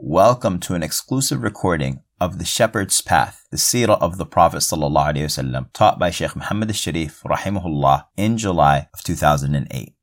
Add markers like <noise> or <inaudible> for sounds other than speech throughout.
Welcome to an exclusive recording of The Shepherd's Path, the seerah of the Prophet ﷺ, taught by Sheikh Muhammad al-Sharif, rahimahullah, in July of 2008.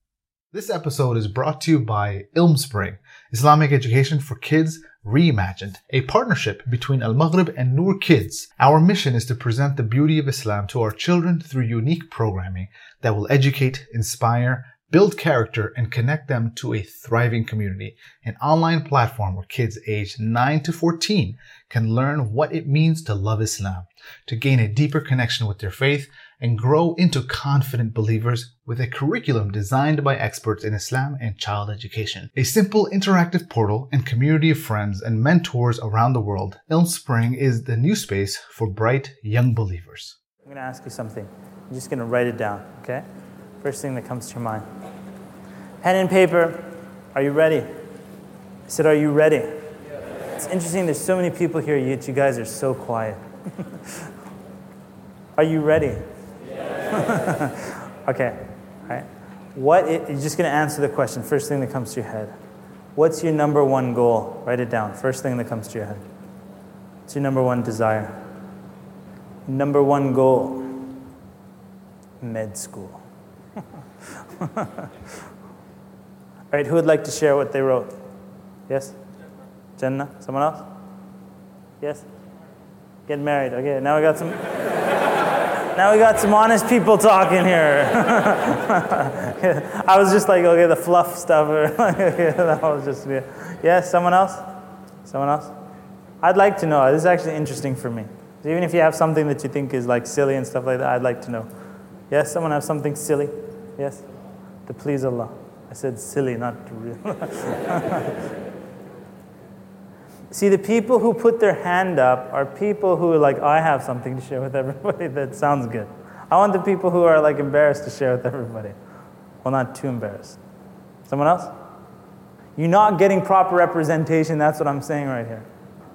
This episode is brought to you by Ilmspring, Islamic education for kids reimagined, a partnership between Al Maghrib and Noor Kids. Our mission is to present the beauty of Islam to our children through unique programming that will educate, inspire, build character, and connect them to a thriving community. An online platform where kids aged 9 to 14 can learn what it means to love Islam, to gain a deeper connection with their faith, and grow into confident believers with a curriculum designed by experts in Islam and child education. A simple interactive portal and community of friends and mentors around the world, Ilmspring is the new space for bright young believers. I'm going to ask you something. I'm just going to write it down, okay? First thing that comes to your mind. Pen and paper, are you ready? I said, Are you ready? It's interesting, there's so many people here, yet you guys are so quiet. <laughs> are you ready? <laughs> okay, all right. What you're just going to answer the question, first thing that comes to your head. What's your number one goal? Write it down, first thing that comes to your head. What's your number one desire? Number one goal med school. All right, who would like to share what they wrote? Yes? Jenna? Someone else? Yes? Get married. Okay, now we got some. now we got some honest people talking here. <laughs> I was just like, okay, the fluff stuff. <laughs> that was just me. Yes, someone else? Someone else? I'd like to know. This is actually interesting for me. Even if you have something that you think is like silly and stuff like that, I'd like to know. Yes, someone have something silly? Yes? To please Allah. I said silly, not real. <laughs> See, the people who put their hand up are people who are like, I have something to share with everybody <laughs> that sounds good. I want the people who are like embarrassed to share with everybody. Well, not too embarrassed. Someone else? You're not getting proper representation, that's what I'm saying right here.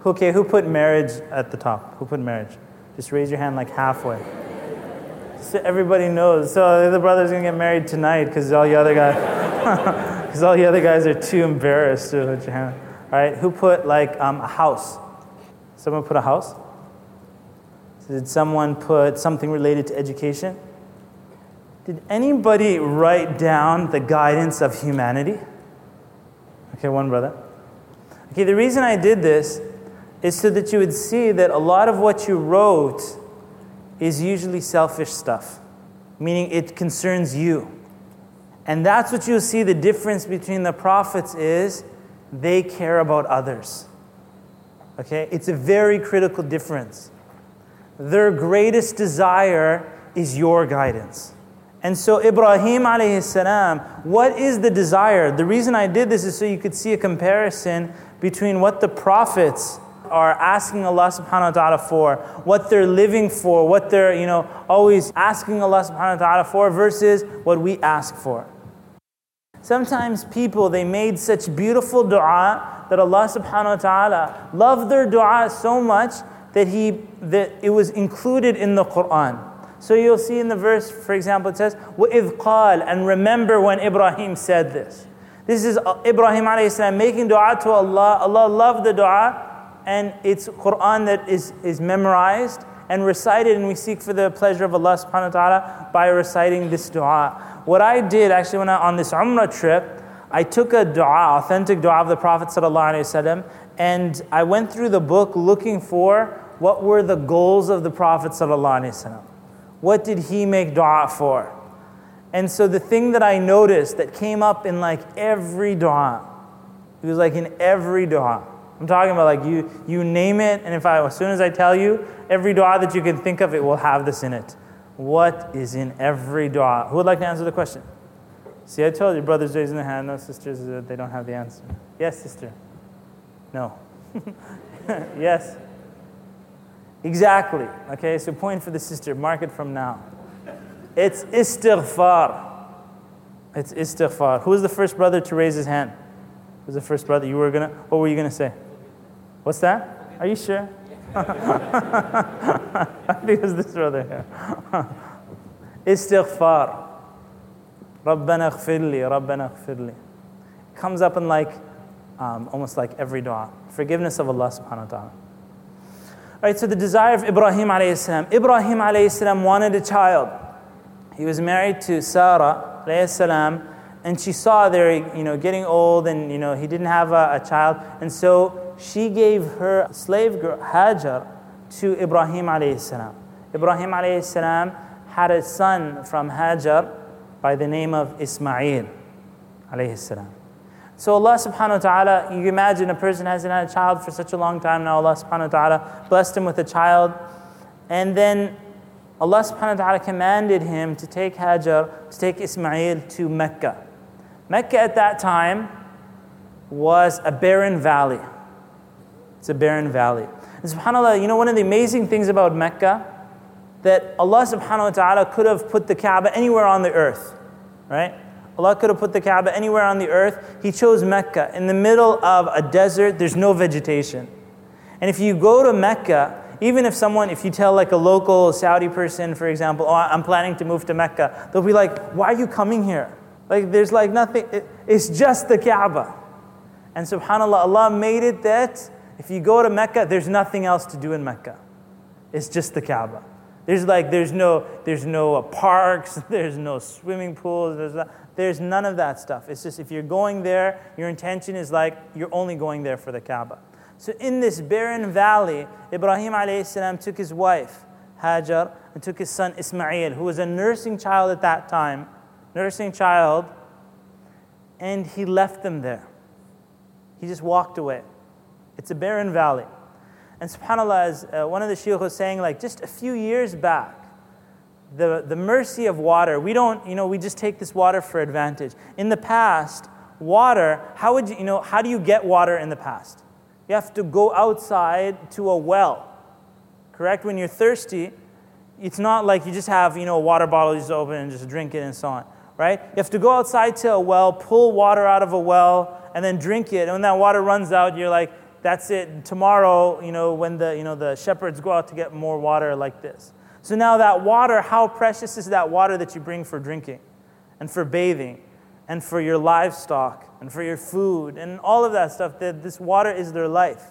Okay, who put marriage at the top? Who put marriage? Just raise your hand like halfway. So everybody knows. So the brother's gonna get married tonight because all the other guys, <laughs> because all the other guys are too embarrassed to put your hand. All right, who put like um, a house? Someone put a house. Did someone put something related to education? Did anybody write down the guidance of humanity? Okay, one brother. Okay, the reason I did this is so that you would see that a lot of what you wrote is usually selfish stuff, meaning it concerns you. And that's what you'll see the difference between the prophets is they care about others. Okay? It's a very critical difference. Their greatest desire is your guidance. And so Ibrahim alayhi salam, what is the desire? The reason I did this is so you could see a comparison between what the prophets are asking Allah subhanahu wa ta'ala for, what they're living for, what they're, you know, always asking Allah subhanahu wa ta'ala for versus what we ask for. Sometimes people they made such beautiful dua that Allah subhanahu wa ta'ala loved their dua so much that he that it was included in the Quran. So you'll see in the verse, for example, it says, وَإِذْ قَالَ And remember when Ibrahim said this. This is Ibrahim alayhi salam making dua to Allah. Allah loved the dua and it's Quran that is, is memorized and recited, and we seek for the pleasure of Allah subhanahu wa ta'ala by reciting this dua. What I did actually when I on this Umrah trip, I took a dua, authentic dua of the Prophet وسلم, and I went through the book looking for what were the goals of the Prophet. وسلم. What did he make dua for? And so the thing that I noticed that came up in like every dua, it was like in every dua. I'm talking about like you, you name it, and if I, as soon as I tell you, every dua that you can think of, it will have this in it. What is in every dua? Who would like to answer the question? See, I told you, brothers raising their hand, no sisters, uh, they don't have the answer. Yes, sister. No. <laughs> yes. Exactly. Okay, so point for the sister, mark it from now. It's istighfar. It's istighfar. Who was the first brother to raise his hand? Who was the first brother? You were gonna, what were you gonna say? What's that? Are you sure? I think it's this brother here. <laughs> Istighfar. Rabbana اغفر Rabbana اغفر Comes up in like, um, almost like every dua. Forgiveness of Allah subhanahu wa ta'ala. All right, so the desire of Ibrahim alayhi salam. Ibrahim alayhi salam wanted a child. He was married to Sarah alayhi salam, and she saw they're you know getting old, and you know he didn't have a, a child, and so she gave her slave girl Hajar to Ibrahim alayhi salam. Ibrahim alayhi salam had a son from Hajar by the name of Ismail alayhi salam. So Allah subhanahu wa ta'ala, you imagine a person hasn't had a child for such a long time now, Allah subhanahu wa ta'ala blessed him with a child. And then Allah subhanahu wa ta'ala commanded him to take Hajar, to take Ismail to Mecca. Mecca at that time was a barren valley. It's a barren valley. And subhanAllah, you know, one of the amazing things about Mecca, that Allah subhanahu wa ta'ala could have put the Kaaba anywhere on the earth, right? Allah could have put the Kaaba anywhere on the earth. He chose Mecca. In the middle of a desert, there's no vegetation. And if you go to Mecca, even if someone, if you tell like a local Saudi person, for example, oh, I'm planning to move to Mecca, they'll be like, why are you coming here? Like, there's like nothing, it's just the Kaaba. And subhanAllah, Allah made it that if you go to Mecca, there's nothing else to do in Mecca. It's just the Kaaba. There's like, there's no, there's no uh, parks, <laughs> there's no swimming pools, there's, there's none of that stuff. It's just if you're going there, your intention is like you're only going there for the Kaaba. So in this barren valley, Ibrahim alayhi took his wife, Hajar, and took his son Ismail, who was a nursing child at that time, nursing child, and he left them there. He just walked away. It's a barren valley. And subhanAllah, as uh, one of the shuyukh was saying, like just a few years back, the, the mercy of water, we don't, you know, we just take this water for advantage. In the past, water, how would you, you know, how do you get water in the past? You have to go outside to a well, correct? When you're thirsty, it's not like you just have, you know, a water bottle you just open and just drink it and so on, right? You have to go outside to a well, pull water out of a well, and then drink it. And when that water runs out, you're like, that's it. Tomorrow, you know, when the, you know, the shepherds go out to get more water like this. So now that water, how precious is that water that you bring for drinking and for bathing and for your livestock and for your food and all of that stuff? That this water is their life.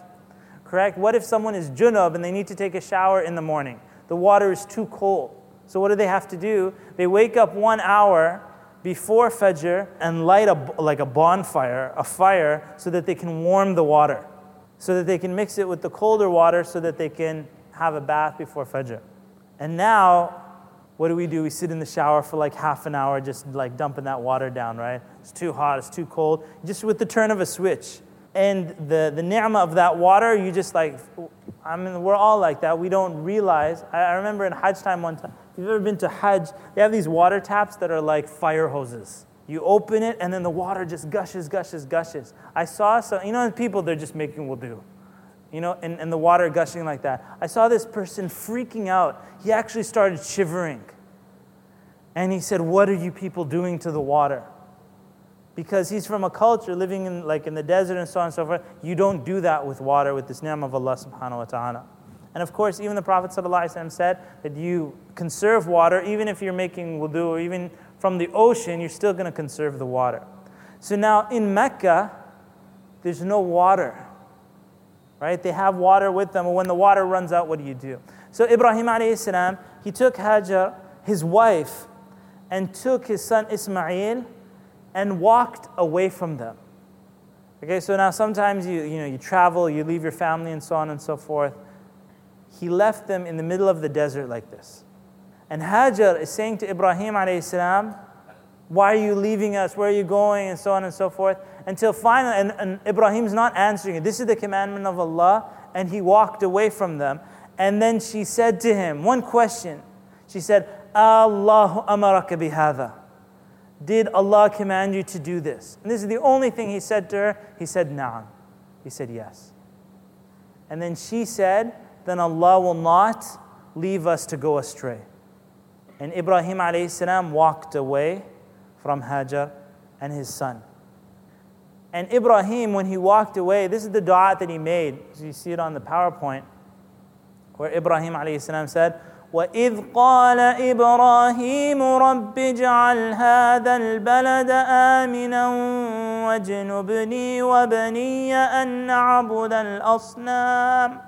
Correct? What if someone is junub and they need to take a shower in the morning? The water is too cold. So what do they have to do? They wake up one hour before Fajr and light a, like a bonfire, a fire, so that they can warm the water, so that they can mix it with the colder water so that they can have a bath before Fajr. And now, what do we do? We sit in the shower for like half an hour, just like dumping that water down, right? It's too hot, it's too cold, just with the turn of a switch. And the, the ni'mah of that water, you just like, I mean, we're all like that. We don't realize. I, I remember in Hajj time one time, if you've ever been to Hajj, they have these water taps that are like fire hoses. You open it, and then the water just gushes, gushes, gushes. I saw some, you know, people, they're just making wudu you know, and, and the water gushing like that. I saw this person freaking out. He actually started shivering. And he said, What are you people doing to the water? Because he's from a culture living in like in the desert and so on and so forth. You don't do that with water, with this name of Allah subhanahu wa ta'ala. And of course, even the Prophet said that you conserve water, even if you're making wudu, or even from the ocean, you're still going to conserve the water. So now in Mecca, there's no water right? They have water with them, and when the water runs out, what do you do? So Ibrahim salam, he took Hajar, his wife, and took his son Ismail and walked away from them. Okay, so now sometimes you, you know, you travel, you leave your family and so on and so forth. He left them in the middle of the desert like this. And Hajar is saying to Ibrahim alayhi salam, why are you leaving us? Where are you going? And so on and so forth. Until finally, and, and Ibrahim's not answering it. This is the commandment of Allah. And he walked away from them. And then she said to him, one question. She said, Allahu amaraka bihada. Did Allah command you to do this? And this is the only thing he said to her. He said, Na'am. He said, Yes. And then she said, Then Allah will not leave us to go astray. And Ibrahim alayhi salam walked away from Hajar and his son. And Ibrahim, when he walked away, this is the dua that he made. You see it on the PowerPoint, where Ibrahim alayhi said, وإذ قال إبراهيم رب اجعل هذا البلد آمنا واجنبني وبني أن نعبد الأصنام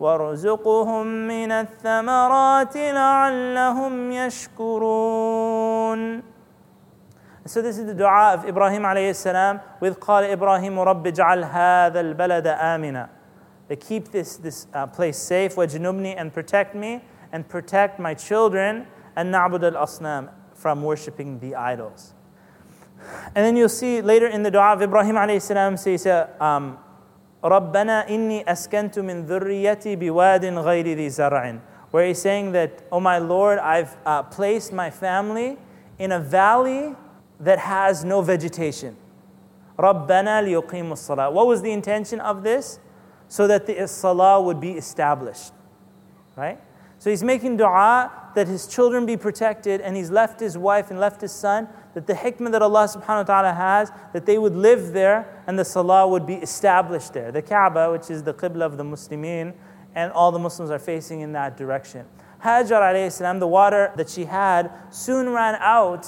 وارزقهم من الثمرات لعلهم يشكرون So this is the dua of Ibrahim alayhi salam with قال إبراهيم رب اجعل هذا البلد آمنا They keep this, this uh, place safe وجنبني and protect me and protect my children and na'bud al-asnam from worshipping the idols. And then you'll see later in the dua of Ibrahim alayhi salam says, um, رَبَّنَا إِنِّي أَسْكَنْتُ مِنْ ذُرِّيَّتِي بِوَادٍ غَيْرِ ذِي زَرْعٍ Where he's saying that, oh my Lord, I've uh, placed my family in a valley that has no vegetation. رَبَّنَا لِيُقِيمُ الصَّلَاةِ What was the intention of this? So that the salah would be established. Right? So he's making dua that his children be protected, and he's left his wife and left his son, that the hikmah that Allah subhanahu wa ta'ala has, that they would live there and the salah would be established there. The Kaaba, which is the qibla of the Muslimin, and all the Muslims are facing in that direction. Hajar alayhi salam, the water that she had, soon ran out,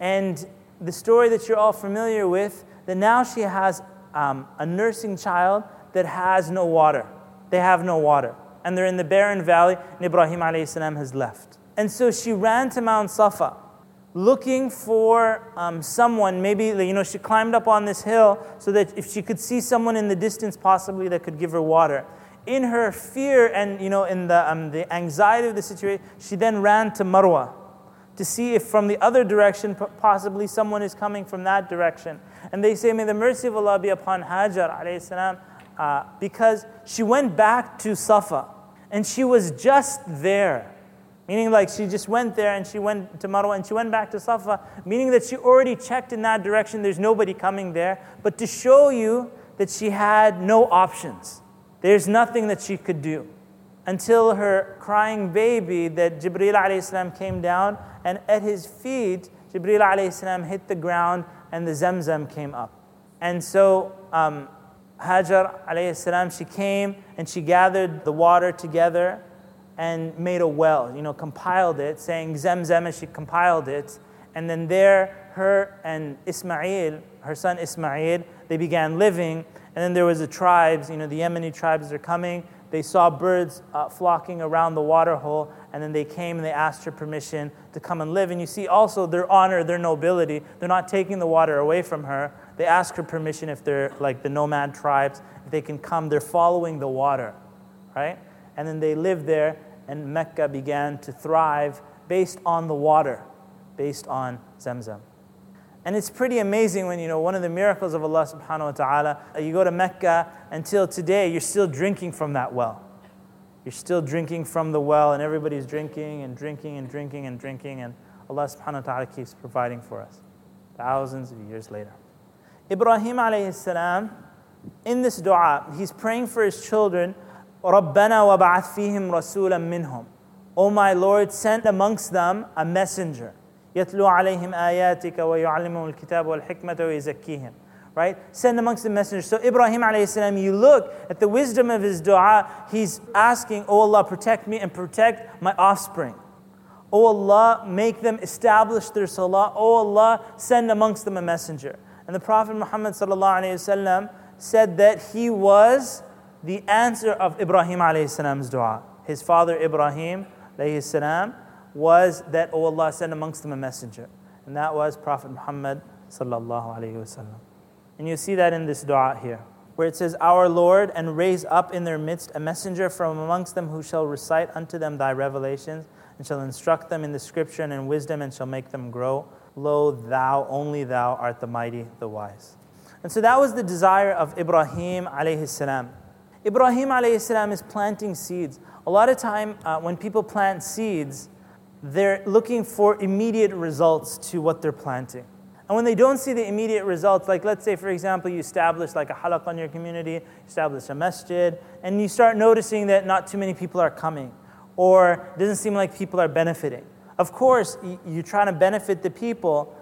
and the story that you're all familiar with, that now she has um, a nursing child that has no water. They have no water and they're in the barren valley, and Ibrahim salam has left. And so she ran to Mount Safa looking for um, someone. Maybe, you know, she climbed up on this hill so that if she could see someone in the distance, possibly that could give her water. In her fear and, you know, in the, um, the anxiety of the situation, she then ran to Marwa to see if from the other direction, possibly someone is coming from that direction. And they say, May the mercy of Allah be upon Hajar salam uh, because she went back to Safa and she was just there. Meaning, like she just went there and she went to Marwa and she went back to Safa, meaning that she already checked in that direction, there's nobody coming there. But to show you that she had no options, there's nothing that she could do. Until her crying baby, that Jibreel alayhi came down and at his feet, Jibreel alayhi hit the ground and the Zamzam came up. And so, um, Hajar alayhi salam, she came and she gathered the water together and made a well, you know, compiled it, saying Zamzam as she compiled it. And then there, her and Ismail, her son Ismail, they began living. And then there was the tribes, you know, the Yemeni tribes are coming. They saw birds uh, flocking around the water hole, and then they came and they asked her permission to come and live. And you see also their honor, their nobility. They're not taking the water away from her, they ask her permission if they're like the nomad tribes, if they can come. They're following the water, right? And then they live there, and Mecca began to thrive based on the water, based on Zamzam. And it's pretty amazing when, you know, one of the miracles of Allah subhanahu wa ta'ala, uh, you go to Mecca until today, you're still drinking from that well. You're still drinking from the well, and everybody's drinking and drinking and drinking and drinking, and Allah subhanahu wa ta'ala keeps providing for us thousands of years later. Ibrahim alayhi salam, in this dua, he's praying for his children, رَبَّنَا وَبَعَثْ فِيهِمْ رَسُولًا مِّنْهُمْ O my Lord, send amongst them a messenger. يَتْلُو عَلَيْهِمْ آيَاتِكَ وَيُعَلِّمُهُمُ الْكِتَابَ وَالْحِكْمَةَ وَيُزَكِّيهِمْ Right? Send amongst the messengers. So Ibrahim alayhi salam, you look at the wisdom of his dua, he's asking, Oh Allah, protect me and protect my offspring. Oh Allah, make them establish their salah. Oh Allah, send amongst them a messenger. And the Prophet Muhammad said that he was the answer of Ibrahim alayhi salam's dua. His father Ibrahim salam was that, oh Allah, send amongst them a messenger. And that was Prophet Muhammad sallallahu alayhi wasallam. And you see that in this dua here, where it says, Our Lord, and raise up in their midst a messenger from amongst them who shall recite unto them thy revelations, and shall instruct them in the scripture and in wisdom, and shall make them grow. Lo, thou, only thou art the mighty, the wise. And so that was the desire of Ibrahim alayhi salam. Ibrahim alayhi is planting seeds. A lot of time uh, when people plant seeds, they're looking for immediate results to what they're planting. And when they don't see the immediate results, like let's say, for example, you establish like a halaq in your community, establish a masjid, and you start noticing that not too many people are coming, or doesn't seem like people are benefiting. Of course, you're trying to benefit the people,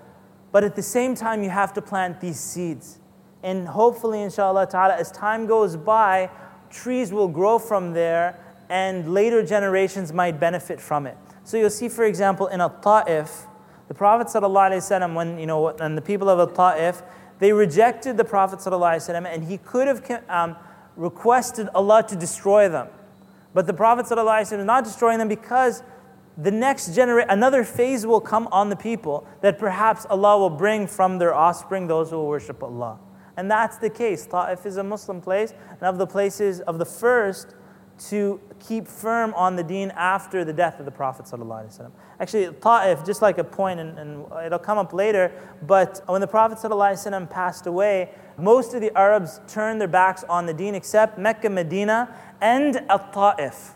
but at the same time, you have to plant these seeds. And hopefully, inshallah ta'ala, as time goes by, trees will grow from there, and later generations might benefit from it. So you'll see, for example, in a ta'if, the Prophet ﷺ, when, you know, and the people of Ta'if, they rejected the Prophet ﷺ and he could have um, requested Allah to destroy them. But the Prophet ﷺ is not destroying them because the next generation, another phase will come on the people that perhaps Allah will bring from their offspring those who will worship Allah. And that's the case. Ta'if is a Muslim place, and of the places of the first to keep firm on the deen after the death of the Prophet. ﷺ. Actually, Ta'if, just like a point, and, and, it'll come up later, but when the Prophet ﷺ passed away, most of the Arabs turned their backs on the deen except Mecca, Medina, and Al Ta'if.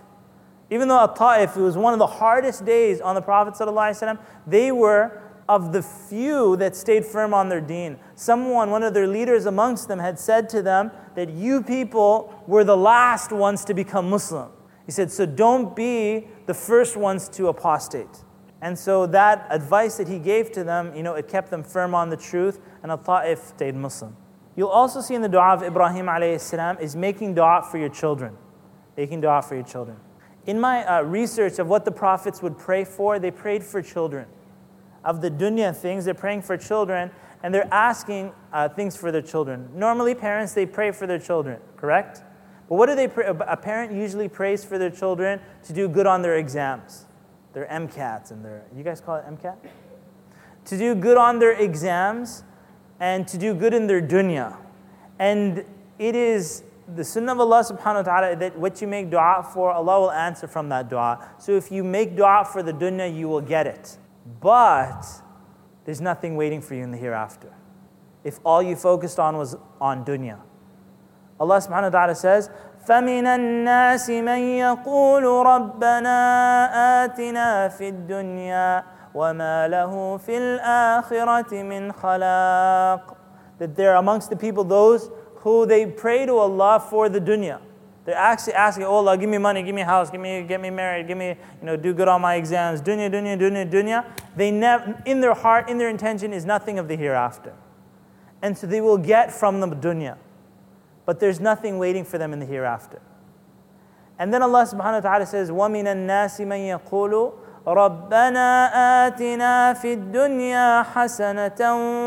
Even though Al Ta'if was one of the hardest days on the Prophet, ﷺ, they were of the few that stayed firm on their deen. Someone, one of their leaders amongst them, had said to them that you people were the last ones to become Muslim. He said, So don't be the first ones to apostate. And so that advice that he gave to them, you know, it kept them firm on the truth, and Al-Ta'if stayed Muslim. You'll also see in the dua of Ibrahim alayhi is making dua for your children. Making dua for your children. In my uh, research of what the prophets would pray for, they prayed for children of the dunya things. They're praying for children and they're asking uh, things for their children. Normally, parents, they pray for their children, correct? But what do they pray? A parent usually prays for their children to do good on their exams, their MCATs and their, you guys call it MCAT? To do good on their exams and to do good in their dunya. And it is the sunnah of Allah subhanahu wa ta'ala that what you make dua for, Allah will answer from that dua. So if you make dua for the dunya, you will get it But there's nothing waiting for you in the hereafter. If all you focused on was on dunya. Allah subhanahu wa ta'ala says, فمن الناس من يقول ربنا آتنا في الدنيا وما له في الآخرة من خلاق That there are amongst the people those who they pray to Allah for the dunya. They're actually asking, oh Allah, give me money, give me a house, give me, get me married, give me, you know, do good on my exams, dunya, dunya, dunya, dunya. They never, in their heart, in their intention is nothing of the hereafter. And so they will get from the dunya. But there's nothing waiting for them in the hereafter. And then Allah subhanahu wa ta'ala says, وَمِنَ النَّاسِ مَن يَقُولُ رَبَّنَا آتِنَا فِي الدُّنْيَا حَسَنَةً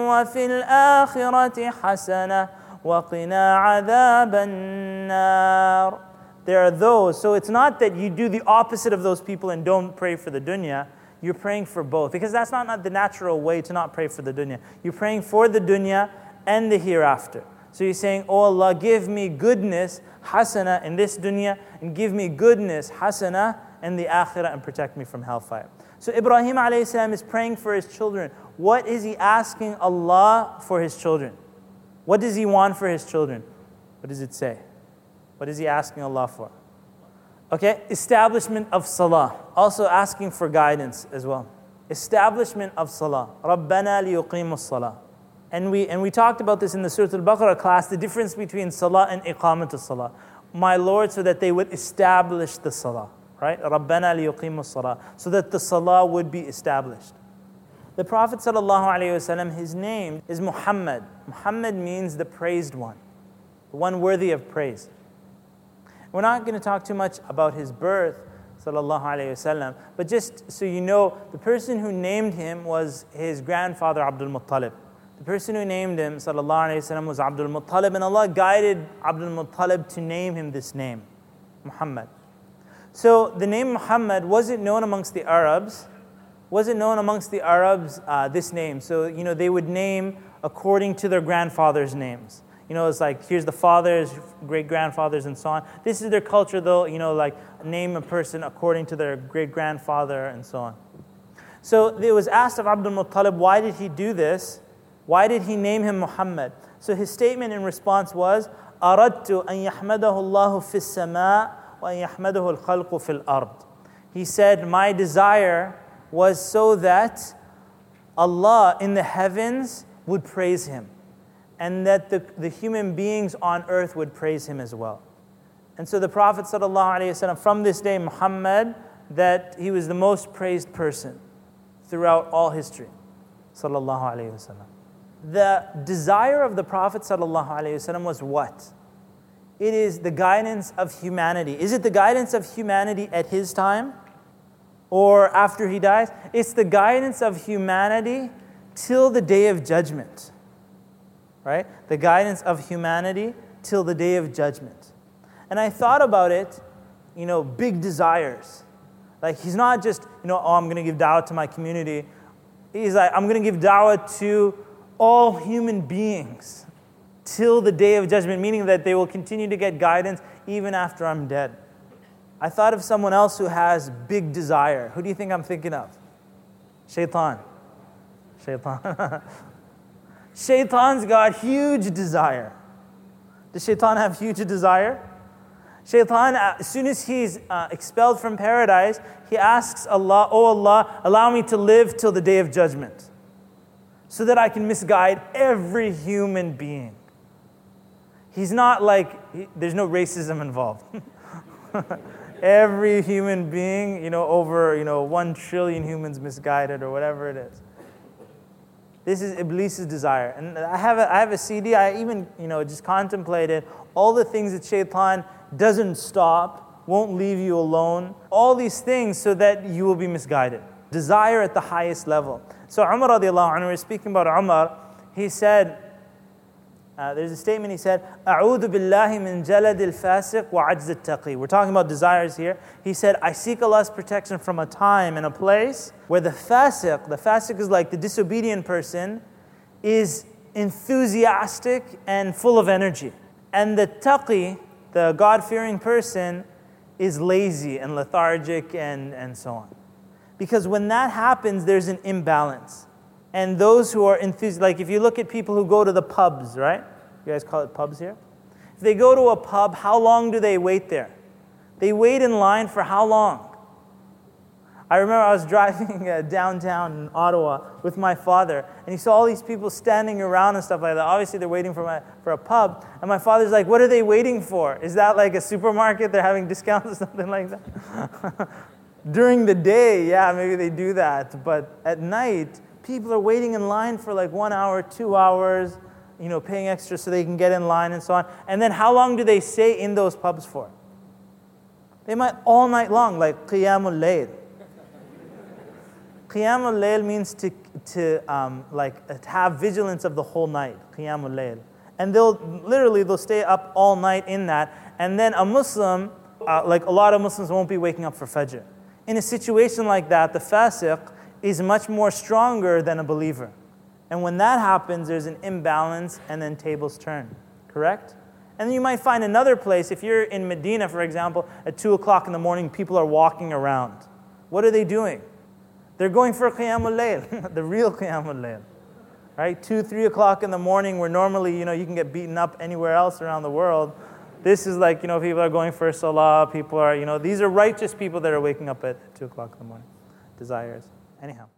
وَفِي الْآخِرَةِ حَسَنَةً وَقِنَا عَذَابَ النَّارِ There are those. So it's not that you do the opposite of those people and don't pray for the dunya. You're praying for both. Because that's not, not the natural way to not pray for the dunya. You're praying for the dunya and the hereafter. So you're saying, Oh Allah, give me goodness, hasana, in this dunya, and give me goodness, hasana, in the akhirah, and protect me from hellfire. So Ibrahim alayhi is praying for his children. What is he asking Allah for his children? What does he want for his children? What does it say? What is he asking Allah for? Okay, establishment of salah. Also asking for guidance as well. Establishment of salah. Rabbana liyuqimu salah. And we, and we talked about this in the Surah Al-Baqarah class, the difference between salah and iqamat salah. My Lord, so that they would establish the salah. Right? Rabbana liyuqimu salah. So that the salah would be established. The Prophet ﷺ, his name is Muhammad. Muhammad means the praised one, the one worthy of praise. We're not going to talk too much about his birth, وسلم, but just so you know, the person who named him was his grandfather Abdul Muttalib. The person who named him وسلم, was Abdul Muttalib, and Allah guided Abdul Muttalib to name him this name, Muhammad. So the name Muhammad wasn't known amongst the Arabs wasn't known amongst the Arabs, uh, this name. So, you know, they would name according to their grandfathers' names. You know, it's like, here's the fathers, great grandfathers, and so on. This is their culture, though, you know, like name a person according to their great grandfather and so on. So it was asked of Abdul Muttalib, why did he do this? Why did he name him Muhammad? So his statement in response was, أردت أن يحمده الله في السماء وأن يحمده الخلق في الأرض. He said, My desire was so that Allah in the heavens would praise him and that the, the human beings on earth would praise him as well. And so the Prophet ﷺ, from this day, Muhammad, that he was the most praised person throughout all history. The desire of the Prophet ﷺ was what? It is the guidance of humanity. Is it the guidance of humanity at his time or after he dies? It's the guidance of humanity till the day of judgment. Right? The guidance of humanity till the day of judgment. And I thought about it, you know, big desires. Like he's not just, you know, oh, I'm going to give da'wah to my community. He's like, I'm going to give da'wah to all human beings till the day of judgment, meaning that they will continue to get guidance even after I'm dead. I thought of someone else who has big desire. Who do you think I'm thinking of? Shaitan. Shaitan. <laughs> Shaitan's got huge desire. Does Shaitan have huge desire? Shaitan, uh, as soon as he's uh, expelled from paradise, he asks Allah, Oh Allah, allow me to live till the day of judgment so that I can misguide every human being. He's not like, he, there's no racism involved. <laughs> every human being, you know, over, you know, one trillion humans misguided or whatever it is. This is Iblis's desire. And I have a, I have a CD, I even, you know, just contemplated all the things that shaitan doesn't stop, won't leave you alone. All these things so that you will be misguided. Desire at the highest level. So Umar radiallahu anhu, we're speaking about Umar, he said, uh, there's a statement he said, "A'udhu billahi min jalad al-fasiq wa ajz taqi We're talking about desires here. He said, "I seek Allah's protection from a time and a place where the fasiq, the fasiq is like the disobedient person, is enthusiastic and full of energy, and the taqi, the God-fearing person, is lazy and lethargic and and so on." Because when that happens, there's an imbalance. And those who are enthusiastic, like if you look at people who go to the pubs, right? You guys call it pubs here? If they go to a pub, how long do they wait there? They wait in line for how long? I remember I was <laughs> driving uh, downtown in Ottawa with my father, and he saw all these people standing around and stuff like that. Obviously, they're waiting for, my, for a pub. And my father's like, What are they waiting for? Is that like a supermarket? They're having discounts or <laughs> something like that? <laughs> During the day, yeah, maybe they do that. But at night, people are waiting in line for like one hour, two hours, you know, paying extra so they can get in line and so on. And then how long do they stay in those pubs for? They might all night long, like Qiyamul Layl. Qiyamul Layl means to, to um, like have vigilance of the whole night. Qiyamul Layl. And they'll literally they'll stay up all night in that. And then a Muslim, uh, like a lot of Muslims, won't be waking up for Fajr. In a situation like that, the fasiq is much more stronger than a believer. And when that happens, there's an imbalance and then tables turn. Correct? And then you might find another place, if you're in Medina, for example, at 2 o'clock in the morning, people are walking around. What are they doing? They're going for Qiyamul Layl, <laughs> the real Qiyamul Layl. Right? 2, 3 o'clock in the morning, where normally, you know, you can get beaten up anywhere else around the world. This is like, you know, people are going for Salah, people are, you know, these are righteous people that are waking up at 2 o'clock in the morning. Desires. Anyhow.